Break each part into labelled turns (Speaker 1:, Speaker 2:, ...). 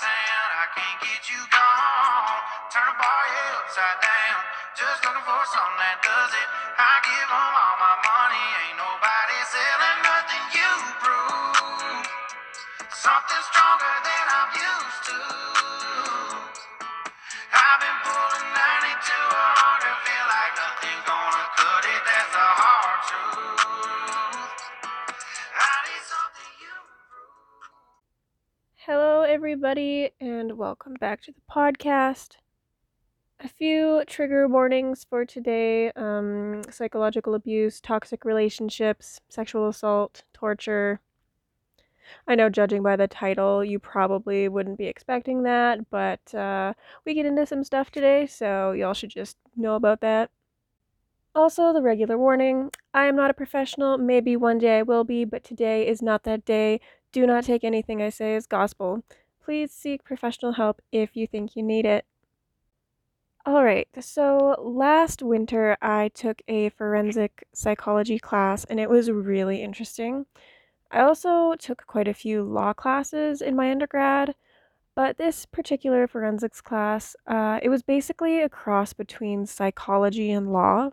Speaker 1: town. I can't get you gone. Turn a party upside down. Just looking for something that does it. I give 'em all my money. Ain't nobody selling nothing you prove. Something stronger than I'm used to.
Speaker 2: Everybody, and welcome back to the podcast. A few trigger warnings for today um, psychological abuse, toxic relationships, sexual assault, torture. I know, judging by the title, you probably wouldn't be expecting that, but uh, we get into some stuff today, so y'all should just know about that. Also, the regular warning I am not a professional. Maybe one day I will be, but today is not that day. Do not take anything I say as gospel. Please seek professional help if you think you need it. All right, so last winter I took a forensic psychology class and it was really interesting. I also took quite a few law classes in my undergrad, but this particular forensics class, uh, it was basically a cross between psychology and law.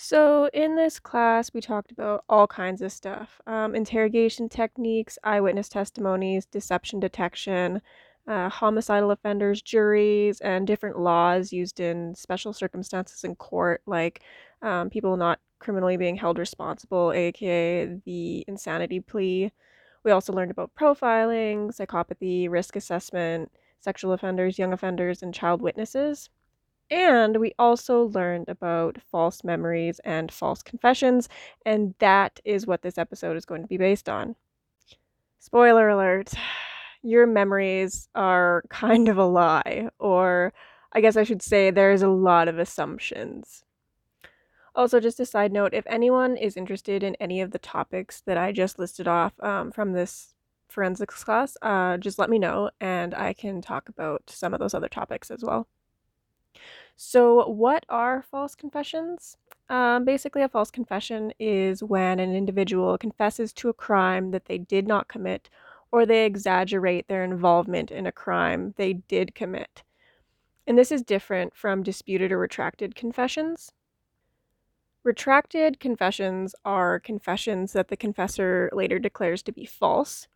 Speaker 2: So, in this class, we talked about all kinds of stuff um, interrogation techniques, eyewitness testimonies, deception detection, uh, homicidal offenders, juries, and different laws used in special circumstances in court, like um, people not criminally being held responsible, aka the insanity plea. We also learned about profiling, psychopathy, risk assessment, sexual offenders, young offenders, and child witnesses. And we also learned about false memories and false confessions, and that is what this episode is going to be based on. Spoiler alert your memories are kind of a lie, or I guess I should say there's a lot of assumptions. Also, just a side note if anyone is interested in any of the topics that I just listed off um, from this forensics class, uh, just let me know and I can talk about some of those other topics as well. So, what are false confessions? Um, basically, a false confession is when an individual confesses to a crime that they did not commit or they exaggerate their involvement in a crime they did commit. And this is different from disputed or retracted confessions. Retracted confessions are confessions that the confessor later declares to be false.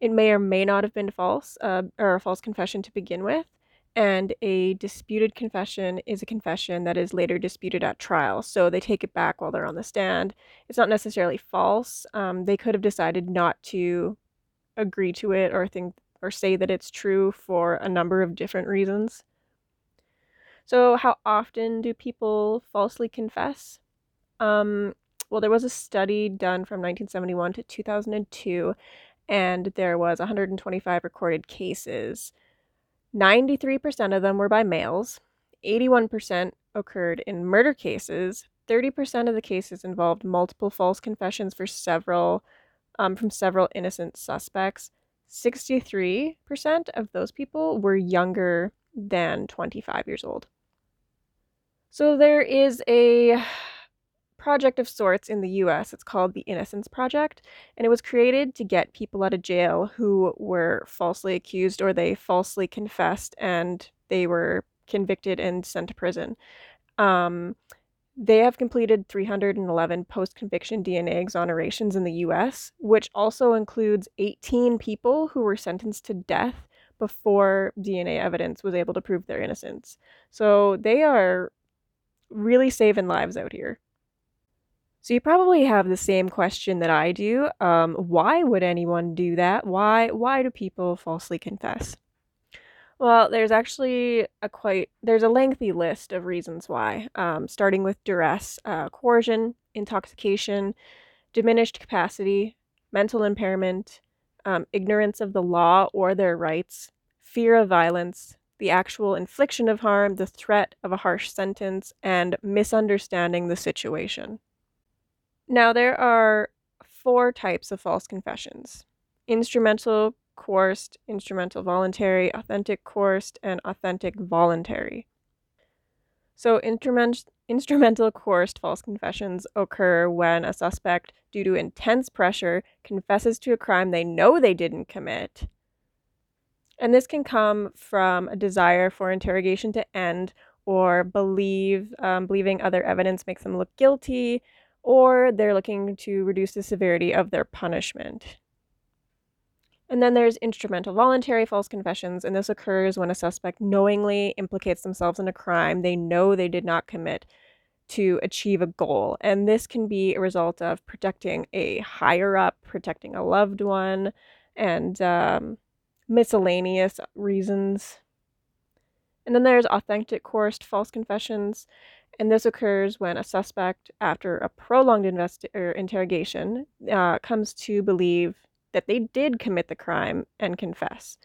Speaker 2: It may or may not have been false, uh, or a false confession to begin with, and a disputed confession is a confession that is later disputed at trial. So they take it back while they're on the stand. It's not necessarily false. Um, they could have decided not to agree to it or think or say that it's true for a number of different reasons. So, how often do people falsely confess? Um, well, there was a study done from 1971 to 2002, and there was 125 recorded cases 93% of them were by males, 81% occurred in murder cases, 30% of the cases involved multiple false confessions for several um, from several innocent suspects. 63% of those people were younger than 25 years old. So there is a project of sorts in the US. It's called the Innocence Project, and it was created to get people out of jail who were falsely accused or they falsely confessed and they were convicted and sent to prison. Um, they have completed 311 post conviction DNA exonerations in the US, which also includes 18 people who were sentenced to death before DNA evidence was able to prove their innocence. So they are really saving lives out here. So you probably have the same question that I do. Um, why would anyone do that? Why why do people falsely confess? Well, there's actually a quite there's a lengthy list of reasons why, um, starting with duress, uh, coercion, intoxication, diminished capacity, mental impairment, um, ignorance of the law or their rights, fear of violence, the actual infliction of harm, the threat of a harsh sentence, and misunderstanding the situation. Now, there are four types of false confessions instrumental, coerced, instrumental voluntary, authentic coerced, and authentic voluntary. So, instrument, instrumental coerced false confessions occur when a suspect, due to intense pressure, confesses to a crime they know they didn't commit. And this can come from a desire for interrogation to end or believe um, believing other evidence makes them look guilty or they're looking to reduce the severity of their punishment. And then there's instrumental voluntary false confessions, and this occurs when a suspect knowingly implicates themselves in a crime they know they did not commit to achieve a goal. And this can be a result of protecting a higher up, protecting a loved one, and um, miscellaneous reasons. And then there's authentic coerced false confessions, and this occurs when a suspect, after a prolonged investi- or interrogation, uh, comes to believe that they did commit the crime and confess.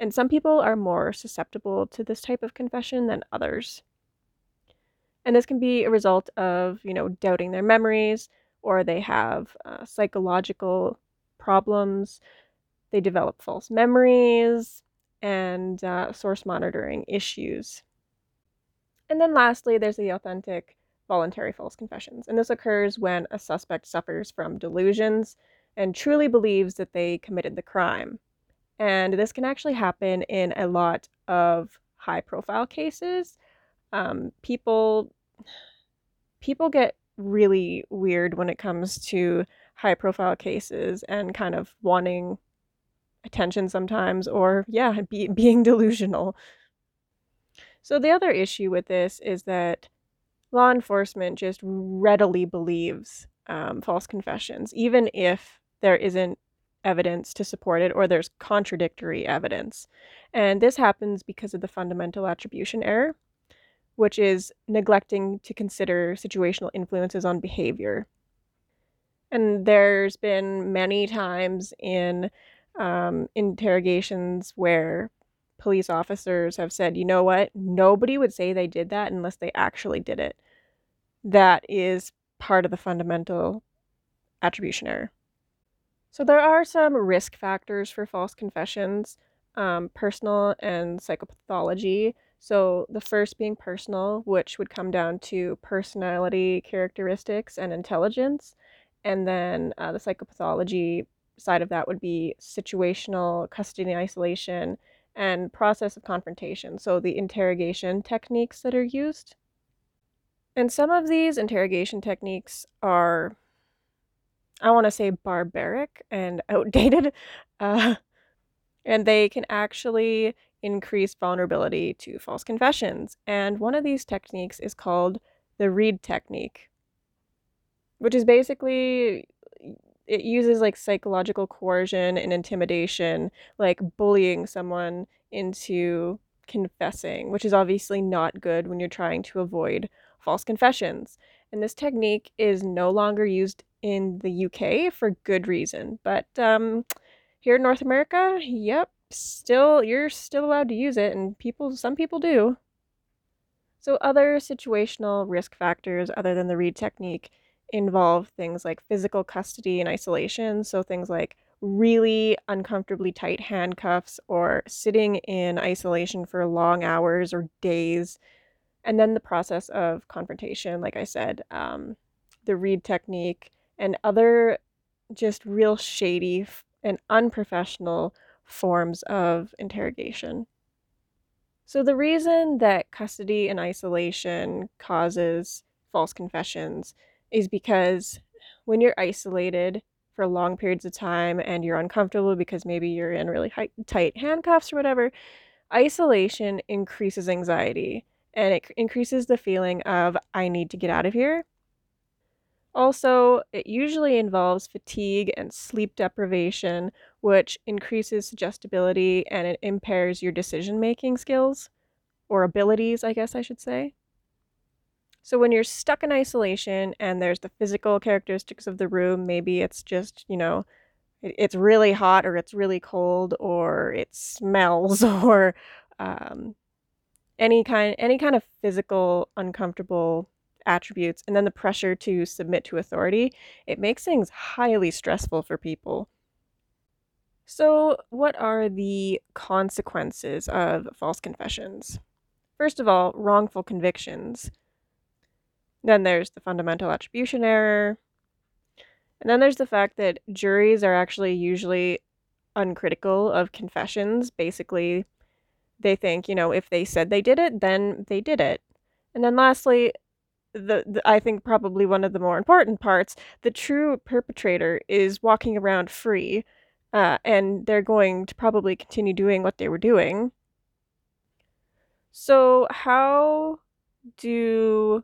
Speaker 2: And some people are more susceptible to this type of confession than others. And this can be a result of, you know, doubting their memories, or they have uh, psychological problems. They develop false memories and uh, source monitoring issues. And then lastly, there's the authentic voluntary false confessions. And this occurs when a suspect suffers from delusions and truly believes that they committed the crime. And this can actually happen in a lot of high profile cases. Um, people people get really weird when it comes to high profile cases and kind of wanting attention sometimes or yeah be, being delusional so the other issue with this is that law enforcement just readily believes um, false confessions even if there isn't evidence to support it or there's contradictory evidence and this happens because of the fundamental attribution error which is neglecting to consider situational influences on behavior. And there's been many times in um, interrogations where police officers have said, you know what, nobody would say they did that unless they actually did it. That is part of the fundamental attribution error. So there are some risk factors for false confessions, um, personal and psychopathology. So the first being personal, which would come down to personality characteristics and intelligence. And then uh, the psychopathology side of that would be situational custody isolation and process of confrontation. So the interrogation techniques that are used. And some of these interrogation techniques are, I want to say, barbaric and outdated. Uh, and they can actually increase vulnerability to false confessions. And one of these techniques is called the Reid technique, which is basically it uses like psychological coercion and intimidation, like bullying someone into confessing, which is obviously not good when you're trying to avoid false confessions. And this technique is no longer used in the UK for good reason. But um, here in North America, yep, still you're still allowed to use it and people some people do. So other situational risk factors other than the Reid technique involve things like physical custody and isolation, so things like really uncomfortably tight handcuffs or sitting in isolation for long hours or days. And then the process of confrontation, like I said, um, the Reid technique, and other just real shady and unprofessional forms of interrogation. So, the reason that custody and isolation causes false confessions is because when you're isolated for long periods of time and you're uncomfortable because maybe you're in really high, tight handcuffs or whatever, isolation increases anxiety and it increases the feeling of, I need to get out of here. Also, it usually involves fatigue and sleep deprivation, which increases suggestibility and it impairs your decision making skills or abilities, I guess I should say. So, when you're stuck in isolation and there's the physical characteristics of the room, maybe it's just, you know, it's really hot or it's really cold or it smells or um, any kind any kind of physical uncomfortable attributes and then the pressure to submit to authority, it makes things highly stressful for people. So, what are the consequences of false confessions? First of all, wrongful convictions. Then there's the fundamental attribution error. And then there's the fact that juries are actually usually uncritical of confessions. Basically, they think, you know, if they said they did it, then they did it. And then lastly, the, the, I think probably one of the more important parts, the true perpetrator is walking around free, uh, and they're going to probably continue doing what they were doing. So, how do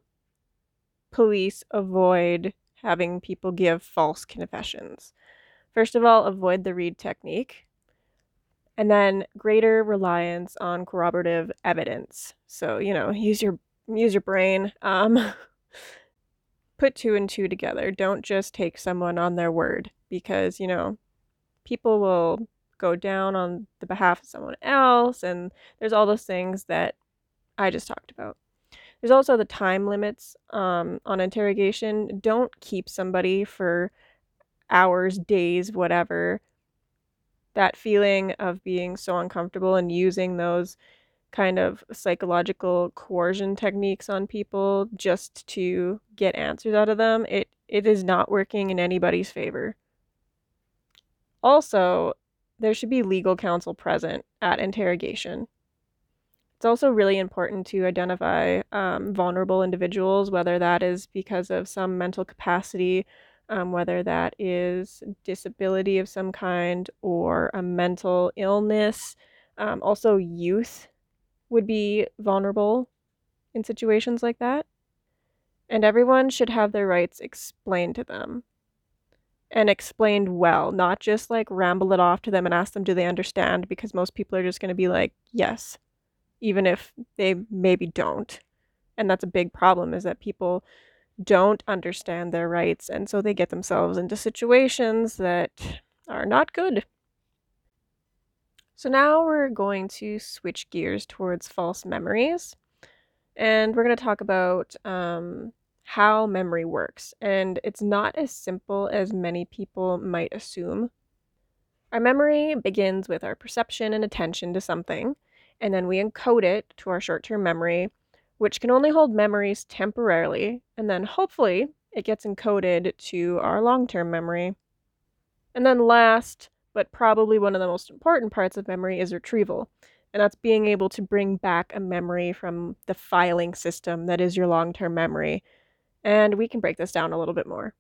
Speaker 2: police avoid having people give false confessions? First of all, avoid the Reid technique. And then greater reliance on corroborative evidence. So, you know, use your use your brain. Um, put two and two together. Don't just take someone on their word because, you know, people will go down on the behalf of someone else and there's all those things that I just talked about. There's also the time limits um, on interrogation. Don't keep somebody for hours, days, whatever. That feeling of being so uncomfortable and using those kind of psychological coercion techniques on people just to get answers out of them, it, it is not working in anybody's favor. Also, there should be legal counsel present at interrogation. It's also really important to identify um, vulnerable individuals, whether that is because of some mental capacity, um, whether that is disability of some kind or a mental illness. Um, also, youth would be vulnerable in situations like that. And everyone should have their rights explained to them and explained well, not just like ramble it off to them and ask them, do they understand? Because most people are just going to be like, yes even if they maybe don't. And that's a big problem is that people don't understand their rights and so they get themselves into situations that are not good. So now we're going to switch gears towards false memories. And we're going to talk about um, how memory works. And it's not as simple as many people might assume. Our memory begins with our perception and attention to something and then we encode it to our short term memory, which can only hold memories temporarily, and then hopefully it gets encoded to our long term memory. And then, last, but probably one of the most important parts of memory is retrieval, and that's being able to bring back a memory from the filing system that is your long term memory. And we can break this down a little bit more.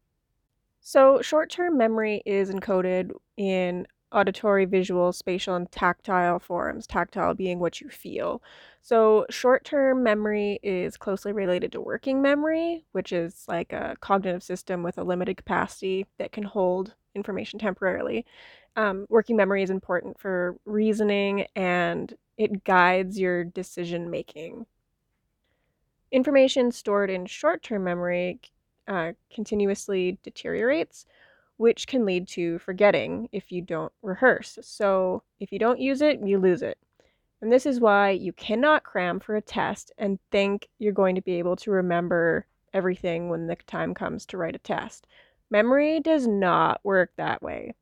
Speaker 2: So, short term memory is encoded in auditory, visual, spatial, and tactile forms, tactile being what you feel. So, short term memory is closely related to working memory, which is like a cognitive system with a limited capacity that can hold information temporarily. Um, working memory is important for reasoning and it guides your decision making. Information stored in short term memory uh, continuously deteriorates, which can lead to forgetting if you don't rehearse. So, if you don't use it, you lose it. And this is why you cannot cram for a test and think you're going to be able to remember everything when the time comes to write a test. Memory does not work that way.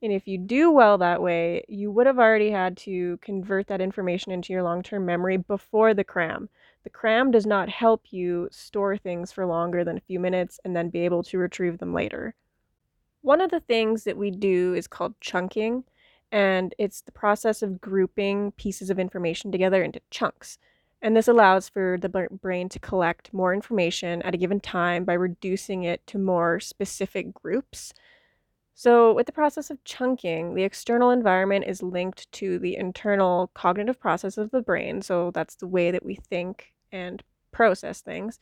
Speaker 2: And if you do well that way, you would have already had to convert that information into your long term memory before the cram. The cram does not help you store things for longer than a few minutes and then be able to retrieve them later. One of the things that we do is called chunking, and it's the process of grouping pieces of information together into chunks. And this allows for the brain to collect more information at a given time by reducing it to more specific groups. So, with the process of chunking, the external environment is linked to the internal cognitive process of the brain. So, that's the way that we think and process things.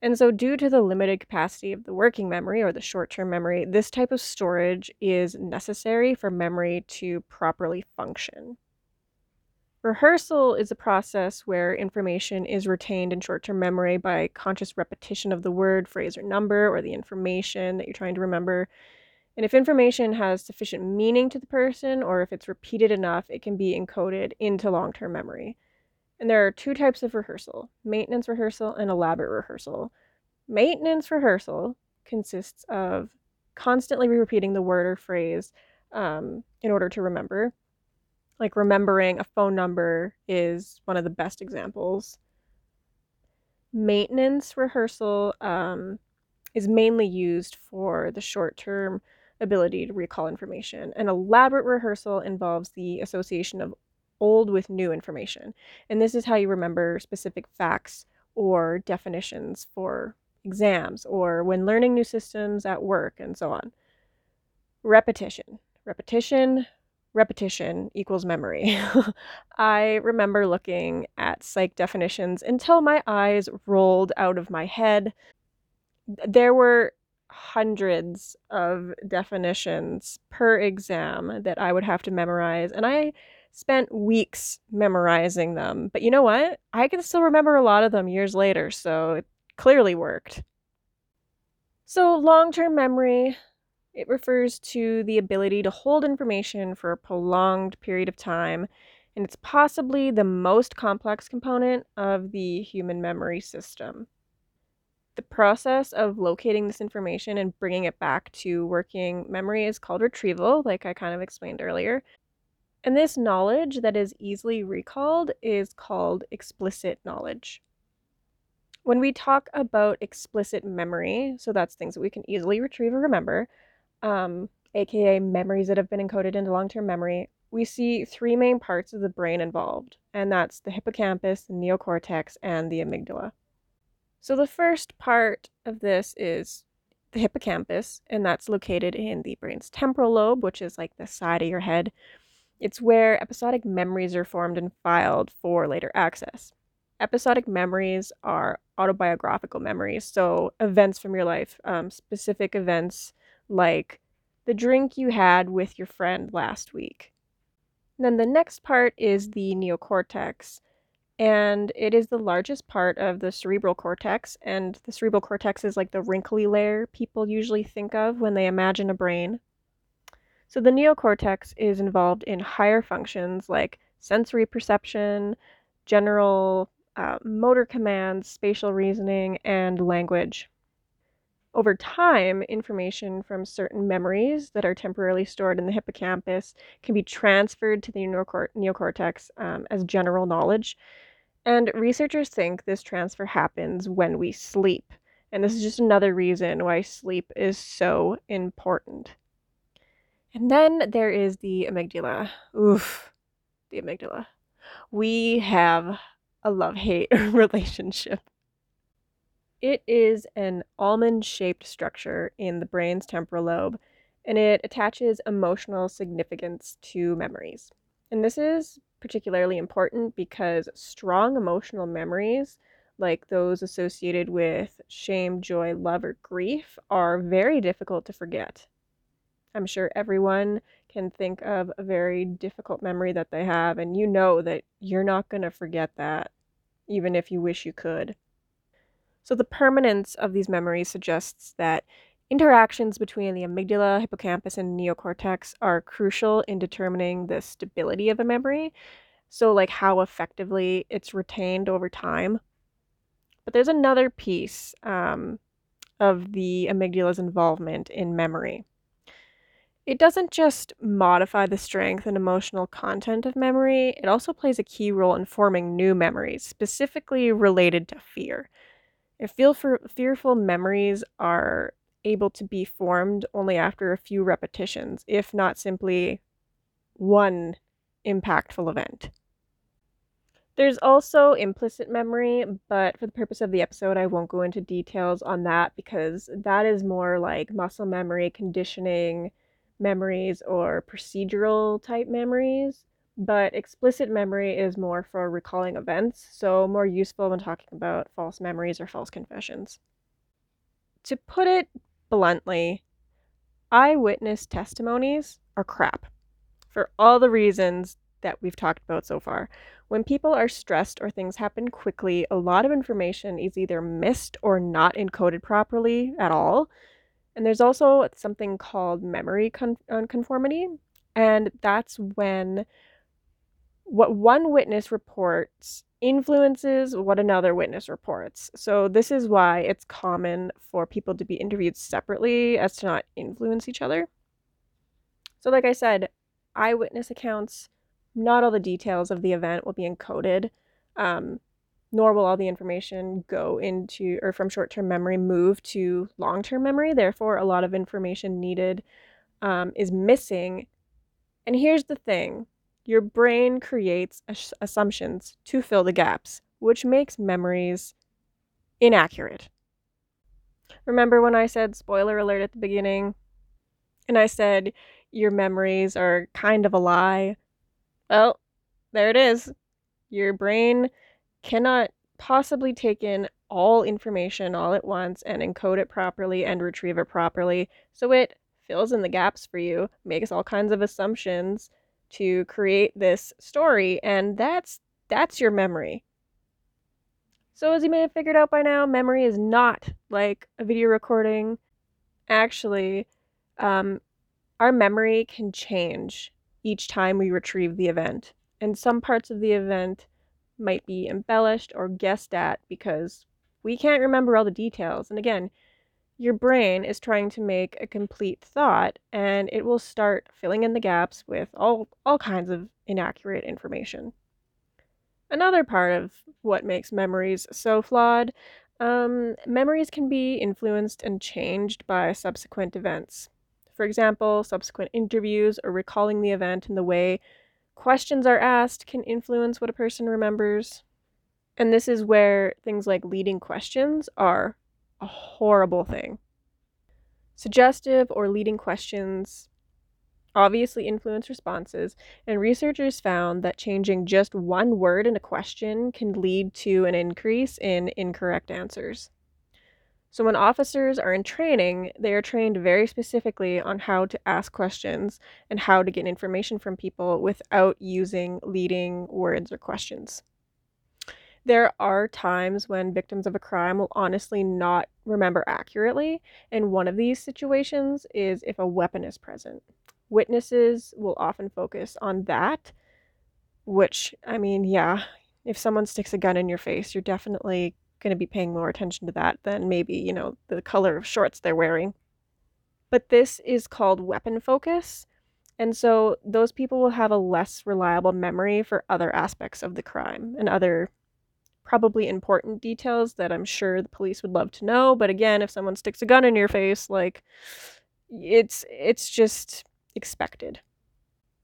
Speaker 2: And so, due to the limited capacity of the working memory or the short term memory, this type of storage is necessary for memory to properly function. Rehearsal is a process where information is retained in short term memory by conscious repetition of the word, phrase, or number, or the information that you're trying to remember. And if information has sufficient meaning to the person, or if it's repeated enough, it can be encoded into long term memory. And there are two types of rehearsal maintenance rehearsal and elaborate rehearsal. Maintenance rehearsal consists of constantly repeating the word or phrase um, in order to remember. Like remembering a phone number is one of the best examples. Maintenance rehearsal um, is mainly used for the short term ability to recall information. An elaborate rehearsal involves the association of old with new information. And this is how you remember specific facts or definitions for exams or when learning new systems at work and so on. Repetition. Repetition, repetition equals memory. I remember looking at psych definitions until my eyes rolled out of my head. There were hundreds of definitions per exam that I would have to memorize, and I spent weeks memorizing them. But you know what? I can still remember a lot of them years later, so it clearly worked. So, long term memory, it refers to the ability to hold information for a prolonged period of time, and it's possibly the most complex component of the human memory system. The process of locating this information and bringing it back to working memory is called retrieval, like I kind of explained earlier. And this knowledge that is easily recalled is called explicit knowledge. When we talk about explicit memory, so that's things that we can easily retrieve or remember, um, aka memories that have been encoded into long term memory, we see three main parts of the brain involved, and that's the hippocampus, the neocortex, and the amygdala. So, the first part of this is the hippocampus, and that's located in the brain's temporal lobe, which is like the side of your head. It's where episodic memories are formed and filed for later access. Episodic memories are autobiographical memories, so events from your life, um, specific events like the drink you had with your friend last week. And then the next part is the neocortex, and it is the largest part of the cerebral cortex. And the cerebral cortex is like the wrinkly layer people usually think of when they imagine a brain. So the neocortex is involved in higher functions like sensory perception, general uh, motor commands, spatial reasoning, and language. Over time, information from certain memories that are temporarily stored in the hippocampus can be transferred to the neocortex um, as general knowledge. And researchers think this transfer happens when we sleep. And this is just another reason why sleep is so important. And then there is the amygdala. Oof, the amygdala. We have a love hate relationship. It is an almond shaped structure in the brain's temporal lobe, and it attaches emotional significance to memories. And this is particularly important because strong emotional memories, like those associated with shame, joy, love, or grief, are very difficult to forget. I'm sure everyone can think of a very difficult memory that they have, and you know that you're not going to forget that, even if you wish you could. So, the permanence of these memories suggests that interactions between the amygdala, hippocampus, and neocortex are crucial in determining the stability of a memory. So, like how effectively it's retained over time. But there's another piece um, of the amygdala's involvement in memory. It doesn't just modify the strength and emotional content of memory, it also plays a key role in forming new memories, specifically related to fear. If fearful memories are able to be formed only after a few repetitions, if not simply one impactful event. There's also implicit memory, but for the purpose of the episode, I won't go into details on that because that is more like muscle memory, conditioning, memories or procedural type memories, but explicit memory is more for recalling events, so more useful when talking about false memories or false confessions. To put it bluntly, eyewitness testimonies are crap for all the reasons that we've talked about so far. When people are stressed or things happen quickly, a lot of information is either missed or not encoded properly at all. And there's also something called memory con- conformity, and that's when what one witness reports influences what another witness reports. So this is why it's common for people to be interviewed separately as to not influence each other. So like I said, eyewitness accounts, not all the details of the event will be encoded. Um, nor will all the information go into or from short term memory move to long term memory. Therefore, a lot of information needed um, is missing. And here's the thing your brain creates assumptions to fill the gaps, which makes memories inaccurate. Remember when I said spoiler alert at the beginning? And I said your memories are kind of a lie? Well, there it is. Your brain cannot possibly take in all information all at once and encode it properly and retrieve it properly. So it fills in the gaps for you, makes all kinds of assumptions to create this story, and that's that's your memory. So as you may have figured out by now, memory is not like a video recording. Actually, um, our memory can change each time we retrieve the event, and some parts of the event might be embellished or guessed at because we can't remember all the details. And again, your brain is trying to make a complete thought and it will start filling in the gaps with all, all kinds of inaccurate information. Another part of what makes memories so flawed um, memories can be influenced and changed by subsequent events. For example, subsequent interviews or recalling the event in the way questions are asked can influence what a person remembers. And this is where things like leading questions are a horrible thing. Suggestive or leading questions obviously influence responses, and researchers found that changing just one word in a question can lead to an increase in incorrect answers. So, when officers are in training, they are trained very specifically on how to ask questions and how to get information from people without using leading words or questions. There are times when victims of a crime will honestly not remember accurately, and one of these situations is if a weapon is present. Witnesses will often focus on that, which, I mean, yeah, if someone sticks a gun in your face, you're definitely going to be paying more attention to that than maybe, you know, the color of shorts they're wearing. But this is called weapon focus. And so those people will have a less reliable memory for other aspects of the crime and other probably important details that I'm sure the police would love to know. But again, if someone sticks a gun in your face, like it's it's just expected.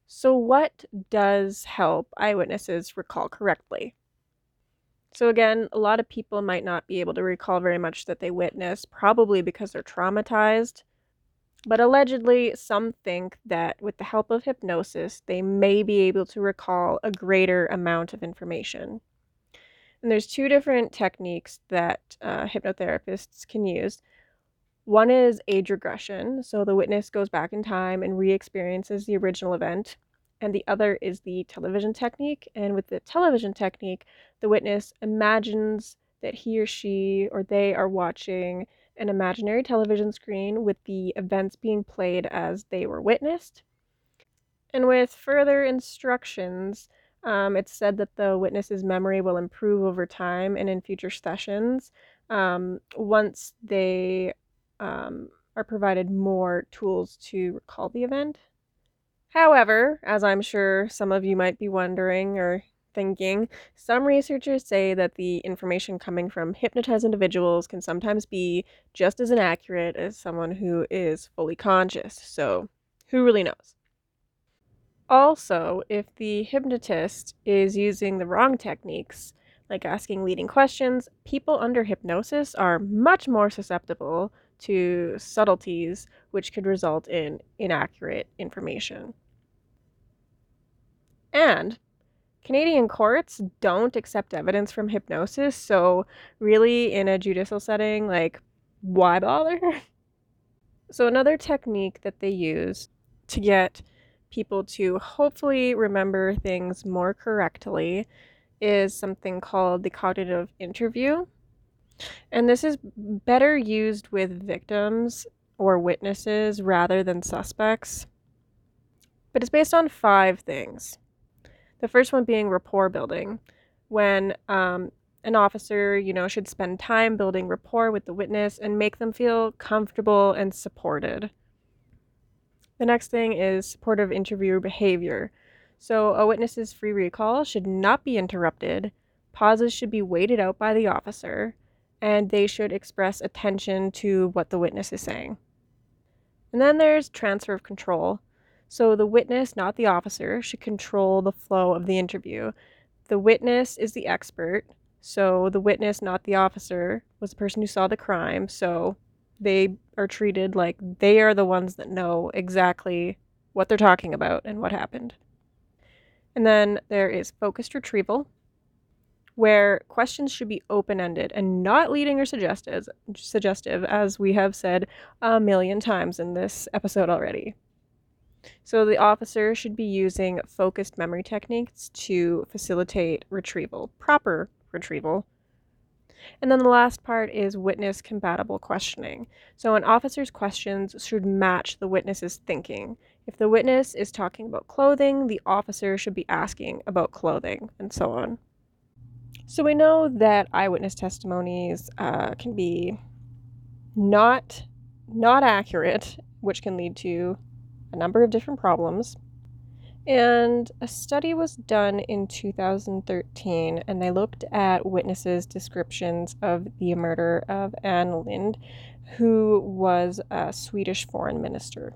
Speaker 2: So what does help eyewitnesses recall correctly? So, again, a lot of people might not be able to recall very much that they witnessed, probably because they're traumatized. But allegedly, some think that with the help of hypnosis, they may be able to recall a greater amount of information. And there's two different techniques that uh, hypnotherapists can use. One is age regression, so the witness goes back in time and re experiences the original event and the other is the television technique. And with the television technique, the witness imagines that he or she or they are watching an imaginary television screen with the events being played as they were witnessed. And with further instructions, um, it's said that the witness's memory will improve over time and in future sessions um, once they um, are provided more tools to recall the event. However, as I'm sure some of you might be wondering or thinking, some researchers say that the information coming from hypnotized individuals can sometimes be just as inaccurate as someone who is fully conscious. So, who really knows? Also, if the hypnotist is using the wrong techniques, like asking leading questions, people under hypnosis are much more susceptible to subtleties which could result in inaccurate information. And Canadian courts don't accept evidence from hypnosis, so really in a judicial setting, like, why bother? so, another technique that they use to get people to hopefully remember things more correctly is something called the cognitive interview. And this is better used with victims or witnesses rather than suspects. But it's based on five things. The first one being rapport building, when um, an officer, you know, should spend time building rapport with the witness and make them feel comfortable and supported. The next thing is supportive interview behavior. So, a witness's free recall should not be interrupted, pauses should be waited out by the officer, and they should express attention to what the witness is saying. And then there's transfer of control. So the witness, not the officer, should control the flow of the interview. The witness is the expert. So the witness, not the officer, was the person who saw the crime. So they are treated like they are the ones that know exactly what they're talking about and what happened. And then there is focused retrieval, where questions should be open ended and not leading or suggestive, suggestive, as we have said a million times in this episode already. So the officer should be using focused memory techniques to facilitate retrieval, proper retrieval. And then the last part is witness compatible questioning. So an officer's questions should match the witness's thinking. If the witness is talking about clothing, the officer should be asking about clothing, and so on. So we know that eyewitness testimonies uh, can be not not accurate, which can lead to a number of different problems. And a study was done in 2013, and they looked at witnesses' descriptions of the murder of Anna Lindh, who was a Swedish foreign minister.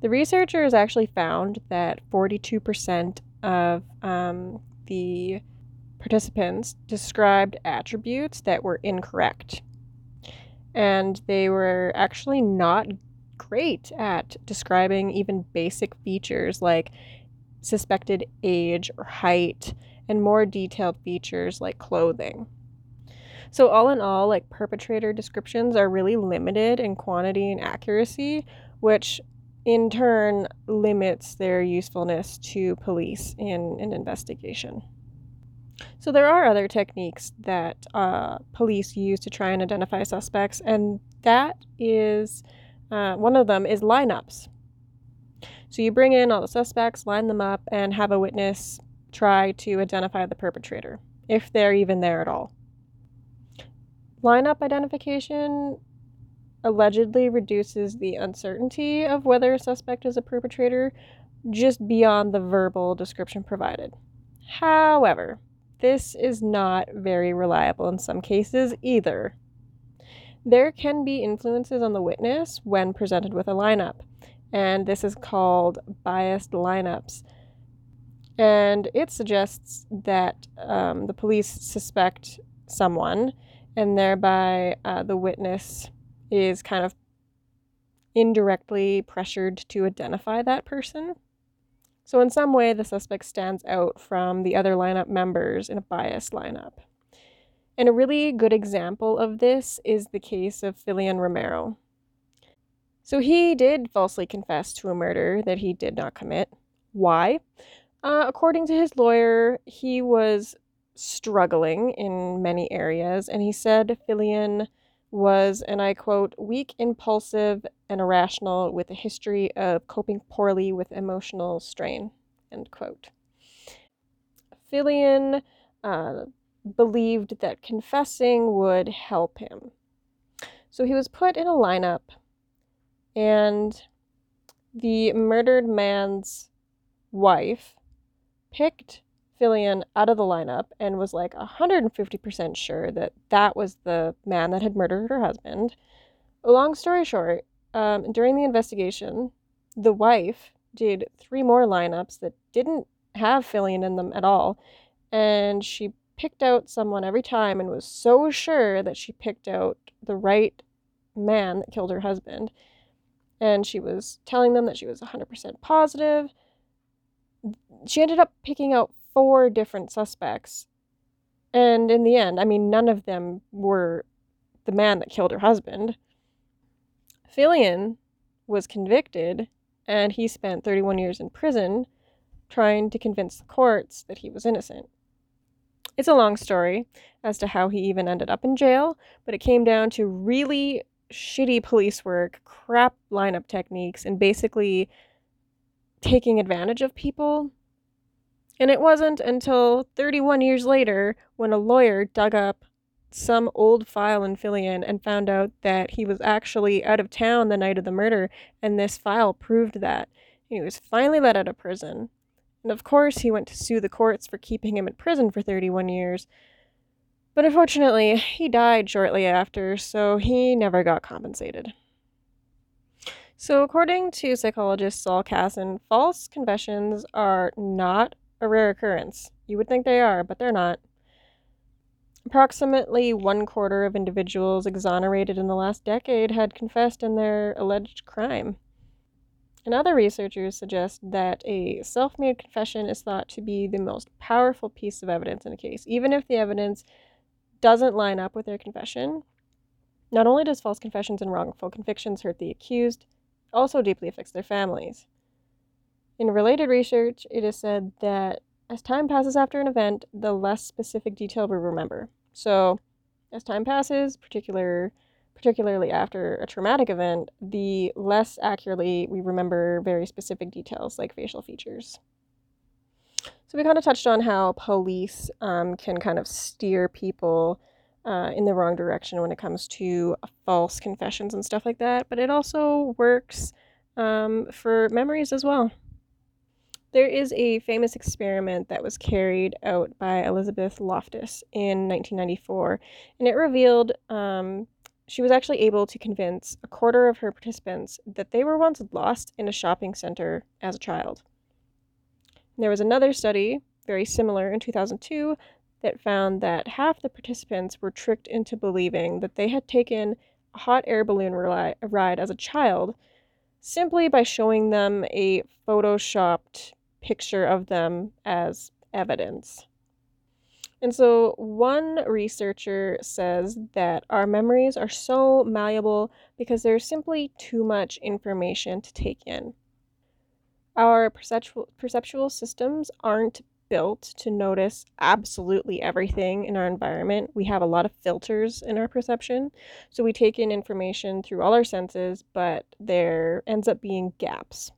Speaker 2: The researchers actually found that 42% of um, the participants described attributes that were incorrect. And they were actually not great at describing even basic features like suspected age or height and more detailed features like clothing. So, all in all, like perpetrator descriptions are really limited in quantity and accuracy, which in turn limits their usefulness to police in an investigation. So there are other techniques that uh, police use to try and identify suspects, and that is uh, one of them is lineups. So you bring in all the suspects, line them up, and have a witness try to identify the perpetrator, if they're even there at all. Lineup identification allegedly reduces the uncertainty of whether a suspect is a perpetrator just beyond the verbal description provided. However, this is not very reliable in some cases either. There can be influences on the witness when presented with a lineup, and this is called biased lineups. And it suggests that um, the police suspect someone, and thereby uh, the witness is kind of indirectly pressured to identify that person. So, in some way, the suspect stands out from the other lineup members in a biased lineup. And a really good example of this is the case of Filian Romero. So, he did falsely confess to a murder that he did not commit. Why? Uh, according to his lawyer, he was struggling in many areas, and he said Filian was, and I quote, weak, impulsive, and irrational with a history of coping poorly with emotional strain, end quote. Filian uh, believed that confessing would help him. So he was put in a lineup, and the murdered man's wife picked Filian out of the lineup and was like 150% sure that that was the man that had murdered her husband. Long story short, um, during the investigation, the wife did three more lineups that didn't have Filian in them at all. And she picked out someone every time and was so sure that she picked out the right man that killed her husband. And she was telling them that she was 100% positive. She ended up picking out four different suspects. And in the end, I mean, none of them were the man that killed her husband. Filian was convicted and he spent 31 years in prison trying to convince the courts that he was innocent. It's a long story as to how he even ended up in jail, but it came down to really shitty police work, crap lineup techniques, and basically taking advantage of people and it wasn't until 31 years later when a lawyer dug up some old file in Filian and found out that he was actually out of town the night of the murder, and this file proved that. he was finally let out of prison. And of course, he went to sue the courts for keeping him in prison for 31 years. But unfortunately, he died shortly after, so he never got compensated. So, according to psychologist Saul Kassin, false confessions are not a rare occurrence. You would think they are, but they're not. Approximately one quarter of individuals exonerated in the last decade had confessed in their alleged crime. And other researchers suggest that a self made confession is thought to be the most powerful piece of evidence in a case, even if the evidence doesn't line up with their confession. Not only does false confessions and wrongful convictions hurt the accused, also deeply affects their families. In related research, it is said that as time passes after an event, the less specific detail we remember. So, as time passes, particular particularly after a traumatic event, the less accurately we remember very specific details like facial features. So, we kind of touched on how police um, can kind of steer people uh, in the wrong direction when it comes to false confessions and stuff like that, but it also works um, for memories as well. There is a famous experiment that was carried out by Elizabeth Loftus in 1994, and it revealed um, she was actually able to convince a quarter of her participants that they were once lost in a shopping center as a child. There was another study, very similar, in 2002 that found that half the participants were tricked into believing that they had taken a hot air balloon ride as a child simply by showing them a photoshopped picture of them as evidence. And so, one researcher says that our memories are so malleable because there's simply too much information to take in. Our perceptual, perceptual systems aren't built to notice absolutely everything in our environment. We have a lot of filters in our perception. So we take in information through all our senses, but there ends up being gaps.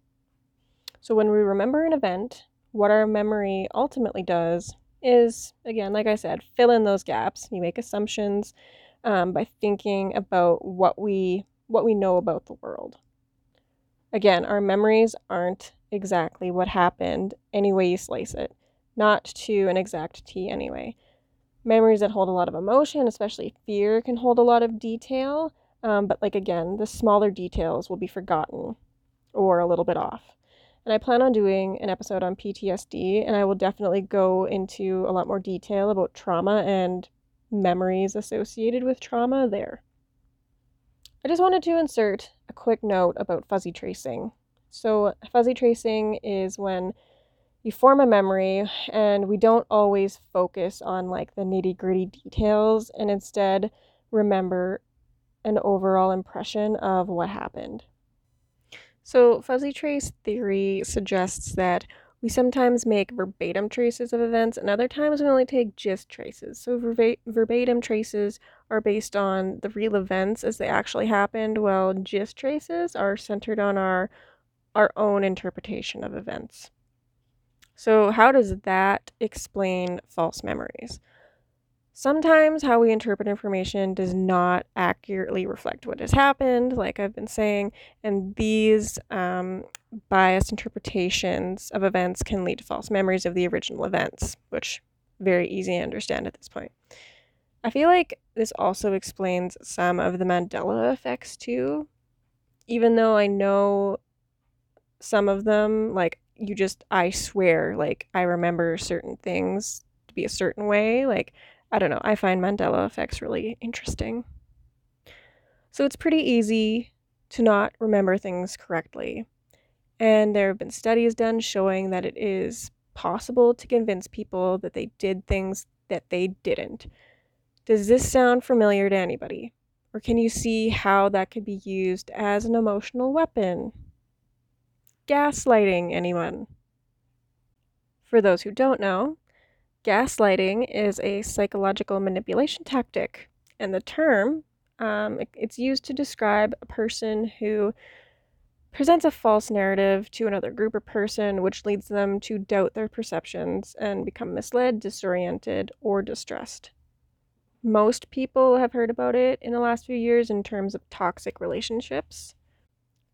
Speaker 2: So when we remember an event, what our memory ultimately does is, again, like I said, fill in those gaps. You make assumptions um, by thinking about what we what we know about the world. Again, our memories aren't exactly what happened any way you slice it not to an exact T anyway. Memories that hold a lot of emotion, especially fear, can hold a lot of detail, um, but like again, the smaller details will be forgotten or a little bit off. And I plan on doing an episode on PTSD, and I will definitely go into a lot more detail about trauma and memories associated with trauma there. I just wanted to insert a quick note about fuzzy tracing. So, fuzzy tracing is when you form a memory and we don't always focus on like the nitty gritty details and instead remember an overall impression of what happened. So, fuzzy trace theory suggests that we sometimes make verbatim traces of events, and other times we only take gist traces. So, verba- verbatim traces are based on the real events as they actually happened, while gist traces are centered on our, our own interpretation of events. So, how does that explain false memories? Sometimes how we interpret information does not accurately reflect what has happened, like I've been saying, and these um, biased interpretations of events can lead to false memories of the original events, which very easy to understand at this point. I feel like this also explains some of the Mandela effects too. Even though I know some of them, like you just I swear like I remember certain things to be a certain way. Like I don't know, I find Mandela effects really interesting. So it's pretty easy to not remember things correctly. And there have been studies done showing that it is possible to convince people that they did things that they didn't. Does this sound familiar to anybody? Or can you see how that could be used as an emotional weapon? gaslighting anyone. For those who don't know, gaslighting is a psychological manipulation tactic, and the term um, it, it's used to describe a person who presents a false narrative to another group or person, which leads them to doubt their perceptions and become misled, disoriented, or distressed. Most people have heard about it in the last few years in terms of toxic relationships.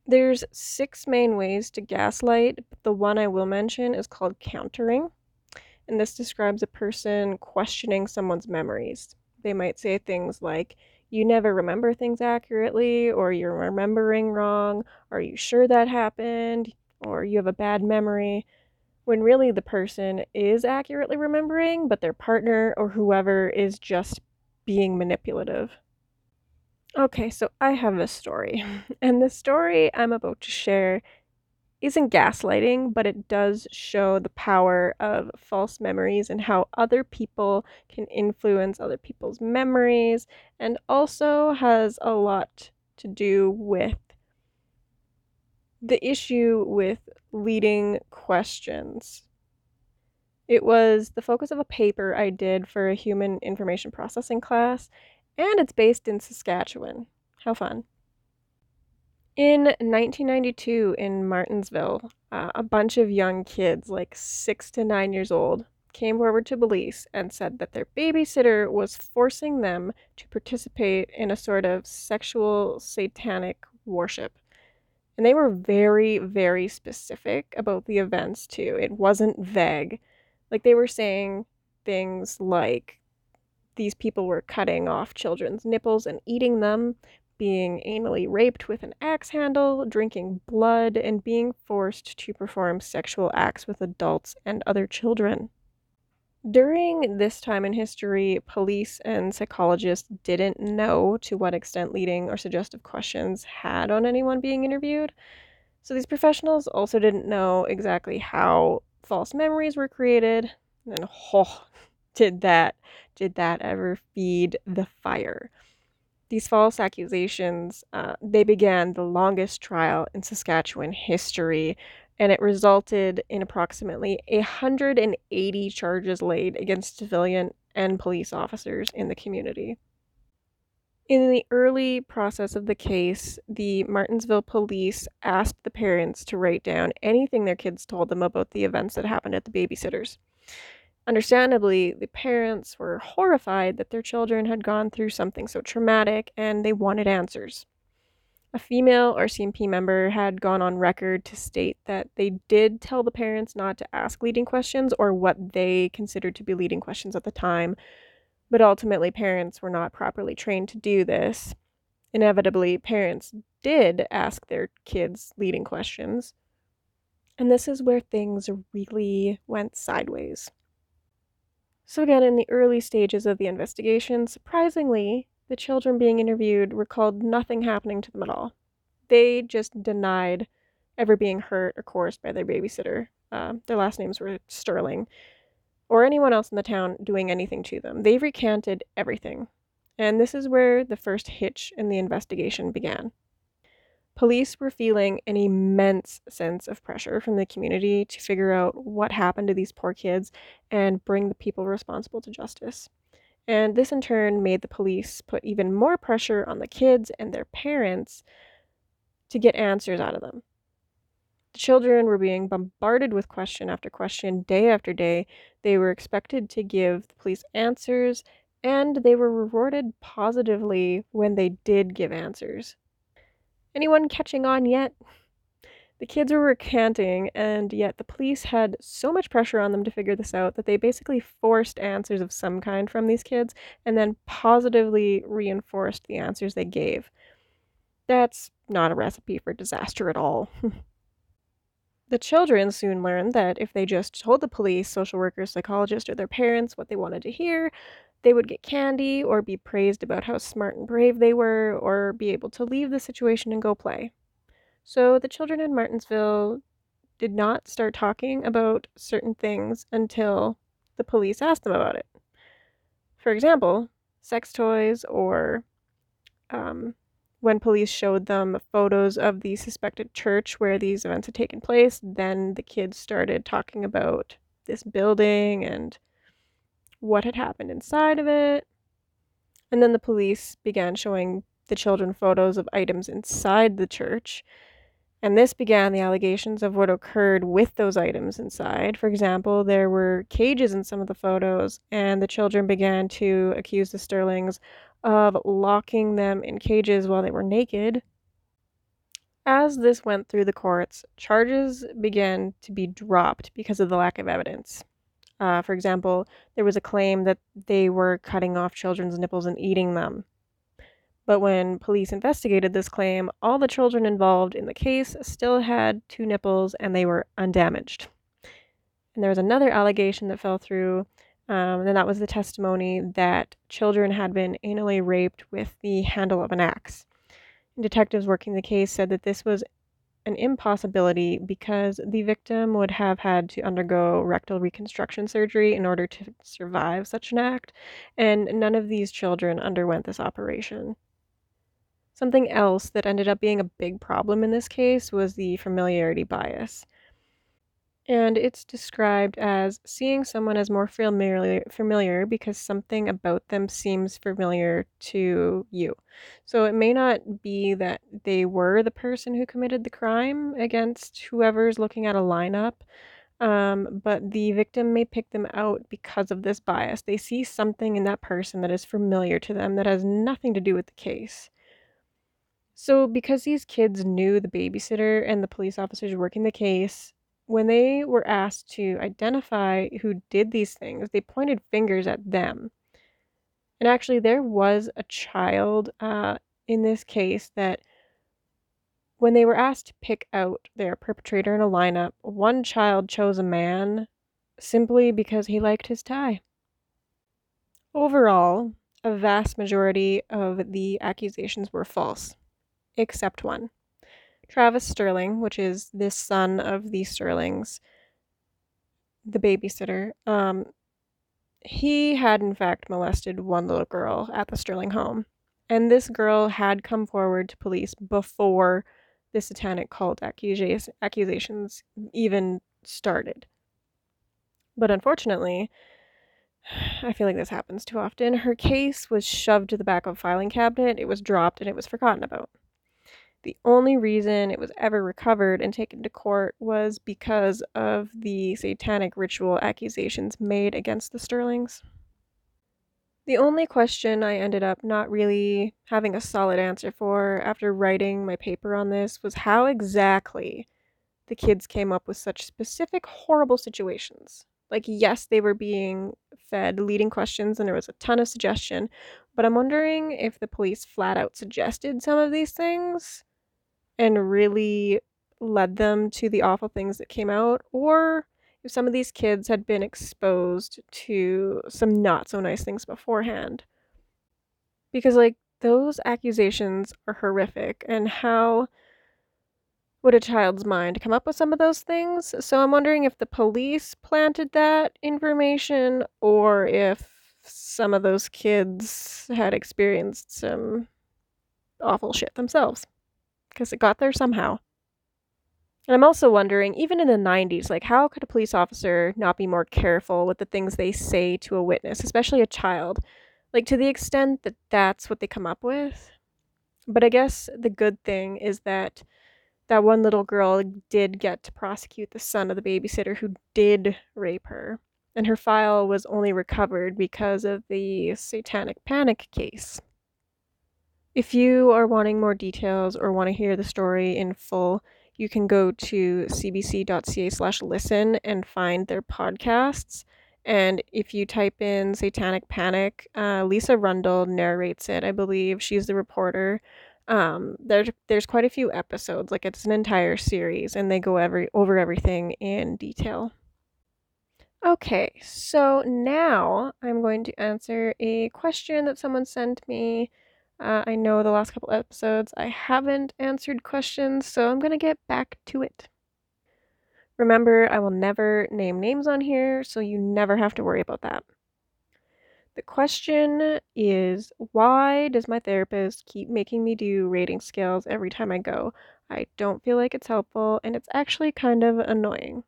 Speaker 2: There's six main ways to gaslight, but the one I will mention is called countering. And this describes a person questioning someone's memories. They might say things like, you never remember things accurately, or you're remembering wrong, are you sure that happened, or you have a bad memory, when really the person is accurately remembering, but their partner or whoever is just being manipulative. Okay, so I have a story, and the story I'm about to share isn't gaslighting, but it does show the power of false memories and how other people can influence other people's memories, and also has a lot to do with the issue with leading questions. It was the focus of a paper I did for a human information processing class, and it's based in Saskatchewan. How fun! In 1992, in Martensville, uh, a bunch of young kids, like six to nine years old, came forward to police and said that their babysitter was forcing them to participate in a sort of sexual satanic worship. And they were very, very specific about the events, too. It wasn't vague. Like, they were saying things like these people were cutting off children's nipples and eating them, being anally raped with an axe handle, drinking blood, and being forced to perform sexual acts with adults and other children. During this time in history, police and psychologists didn't know to what extent leading or suggestive questions had on anyone being interviewed. So these professionals also didn't know exactly how false memories were created. And oh, did that did that ever feed the fire? These false accusations, uh, they began the longest trial in Saskatchewan history, and it resulted in approximately 180 charges laid against civilian and police officers in the community. In the early process of the case, the Martensville police asked the parents to write down anything their kids told them about the events that happened at the babysitters. Understandably, the parents were horrified that their children had gone through something so traumatic and they wanted answers. A female RCMP member had gone on record to state that they did tell the parents not to ask leading questions or what they considered to be leading questions at the time, but ultimately, parents were not properly trained to do this. Inevitably, parents did ask their kids leading questions. And this is where things really went sideways. So, again, in the early stages of the investigation, surprisingly, the children being interviewed recalled nothing happening to them at all. They just denied ever being hurt or coerced by their babysitter. Uh, their last names were Sterling, or anyone else in the town doing anything to them. They recanted everything. And this is where the first hitch in the investigation began. Police were feeling an immense sense of pressure from the community to figure out what happened to these poor kids and bring the people responsible to justice. And this in turn made the police put even more pressure on the kids and their parents to get answers out of them. The children were being bombarded with question after question day after day. They were expected to give the police answers, and they were rewarded positively when they did give answers. Anyone catching on yet? The kids were recanting, and yet the police had so much pressure on them to figure this out that they basically forced answers of some kind from these kids and then positively reinforced the answers they gave. That's not a recipe for disaster at all. the children soon learned that if they just told the police, social workers, psychologists, or their parents what they wanted to hear, they would get candy or be praised about how smart and brave they were or be able to leave the situation and go play. So the children in Martensville did not start talking about certain things until the police asked them about it. For example, sex toys or um, when police showed them photos of the suspected church where these events had taken place, then the kids started talking about this building and what had happened inside of it. And then the police began showing the children photos of items inside the church. And this began the allegations of what occurred with those items inside. For example, there were cages in some of the photos, and the children began to accuse the Sterlings of locking them in cages while they were naked. As this went through the courts, charges began to be dropped because of the lack of evidence. Uh, for example, there was a claim that they were cutting off children's nipples and eating them. But when police investigated this claim, all the children involved in the case still had two nipples and they were undamaged. And there was another allegation that fell through, um, and that was the testimony that children had been anally raped with the handle of an axe. And detectives working the case said that this was an impossibility because the victim would have had to undergo rectal reconstruction surgery in order to survive such an act, and none of these children underwent this operation. Something else that ended up being a big problem in this case was the familiarity bias and it's described as seeing someone as more familiar familiar because something about them seems familiar to you. So it may not be that they were the person who committed the crime against whoever's looking at a lineup, um, but the victim may pick them out because of this bias. They see something in that person that is familiar to them that has nothing to do with the case. So, because these kids knew the babysitter and the police officers working the case, when they were asked to identify who did these things, they pointed fingers at them. And actually, there was a child uh, in this case that, when they were asked to pick out their perpetrator in a lineup, one child chose a man simply because he liked his tie. Overall, a vast majority of the accusations were false, except one. Travis Sterling, which is this son of the Sterlings, the babysitter, um, he had in fact molested one little girl at the Sterling home. And this girl had come forward to police before the satanic cult accusations even started. But unfortunately, I feel like this happens too often. Her case was shoved to the back of a filing cabinet, it was dropped, and it was forgotten about. The only reason it was ever recovered and taken to court was because of the satanic ritual accusations made against the Sterlings. The only question I ended up not really having a solid answer for after writing my paper on this was how exactly the kids came up with such specific horrible situations. Like, yes, they were being fed leading questions and there was a ton of suggestion, but I'm wondering if the police flat out suggested some of these things and really led them to the awful things that came out, or if some of these kids had been exposed to some not so nice things beforehand. Because, like, those accusations are horrific, and how would a child's mind come up with some of those things? So I'm wondering if the police planted that information or if some of those kids had experienced some awful shit themselves because it got there somehow. And I'm also wondering, even in the 90s, like how could a police officer not be more careful with the things they say to a witness, especially a child? Like to the extent that that's what they come up with. But I guess the good thing is that that one little girl did get to prosecute the son of the babysitter who did rape her. And her file was only recovered because of the satanic panic case. If you are wanting more details or want to hear the story in full, you can go to cbc.ca slash listen and find their podcasts. And if you type in Satanic Panic, uh, Lisa Rundle narrates it, I believe. She's the reporter. Um, there's there's quite a few episodes, like it's an entire series, and they go every over everything in detail. Okay, so now I'm going to answer a question that someone sent me uh, I know the last couple episodes I haven't answered questions, so I'm going to get back to it. Remember, I will never name names on here, so you never have to worry about that. The question is why does my therapist keep making me do rating scales every time I go? I don't feel like it's helpful, and it's actually kind of annoying.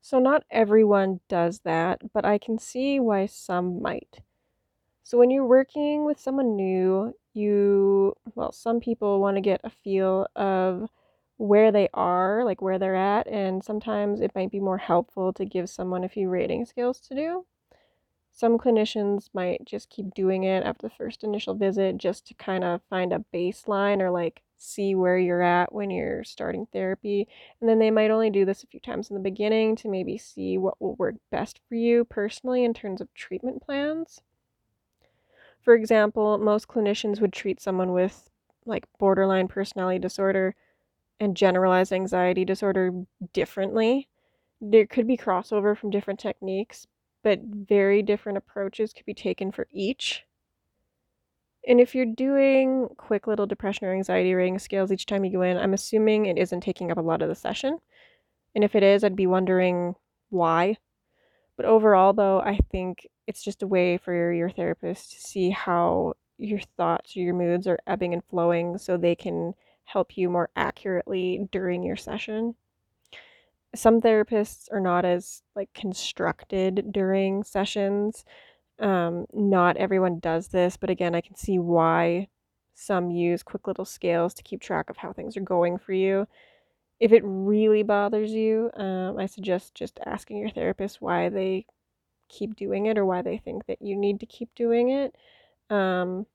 Speaker 2: So, not everyone does that, but I can see why some might. So when you're working with someone new, you, well, some people want to get a feel of where they are, like where they're at, and sometimes it might be more helpful to give someone a few rating scales to do. Some clinicians might just keep doing it after the first initial visit just to kind of find a baseline or like see where you're at when you're starting therapy. And then they might only do this a few times in the beginning to maybe see what will work best for you personally in terms of treatment plans. For example, most clinicians would treat someone with like borderline personality disorder and generalized anxiety disorder differently. There could be crossover from different techniques, but very different approaches could be taken for each. And if you're doing quick little depression or anxiety rating scales each time you go in, I'm assuming it isn't taking up a lot of the session. And if it is, I'd be wondering why. But overall, though, I think it's just a way for your therapist to see how your thoughts or your moods are ebbing and flowing so they can help you more accurately during your session. Some therapists are not as like constructed during sessions. Um, not everyone does this, but again, I can see why some use quick little scales to keep track of how things are going for you. If it really bothers you, um, I suggest just asking your therapist why they keep doing it or why they think that you need to keep doing it. Um,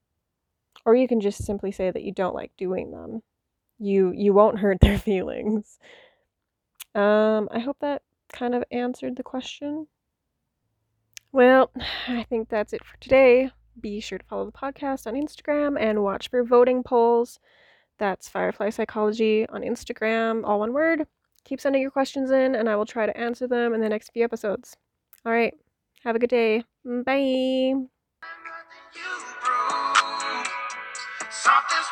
Speaker 2: or you can just simply say that you don't like doing them. You you won't hurt their feelings. Um, I hope that kind of answered the question. Well, I think that's it for today. Be sure to follow the podcast on Instagram and watch for voting polls. That's Firefly Psychology on Instagram, all one word. Keep sending your questions in, and I will try to answer them in the next few episodes. All right. Have a good day. Mm, bye.
Speaker 1: Something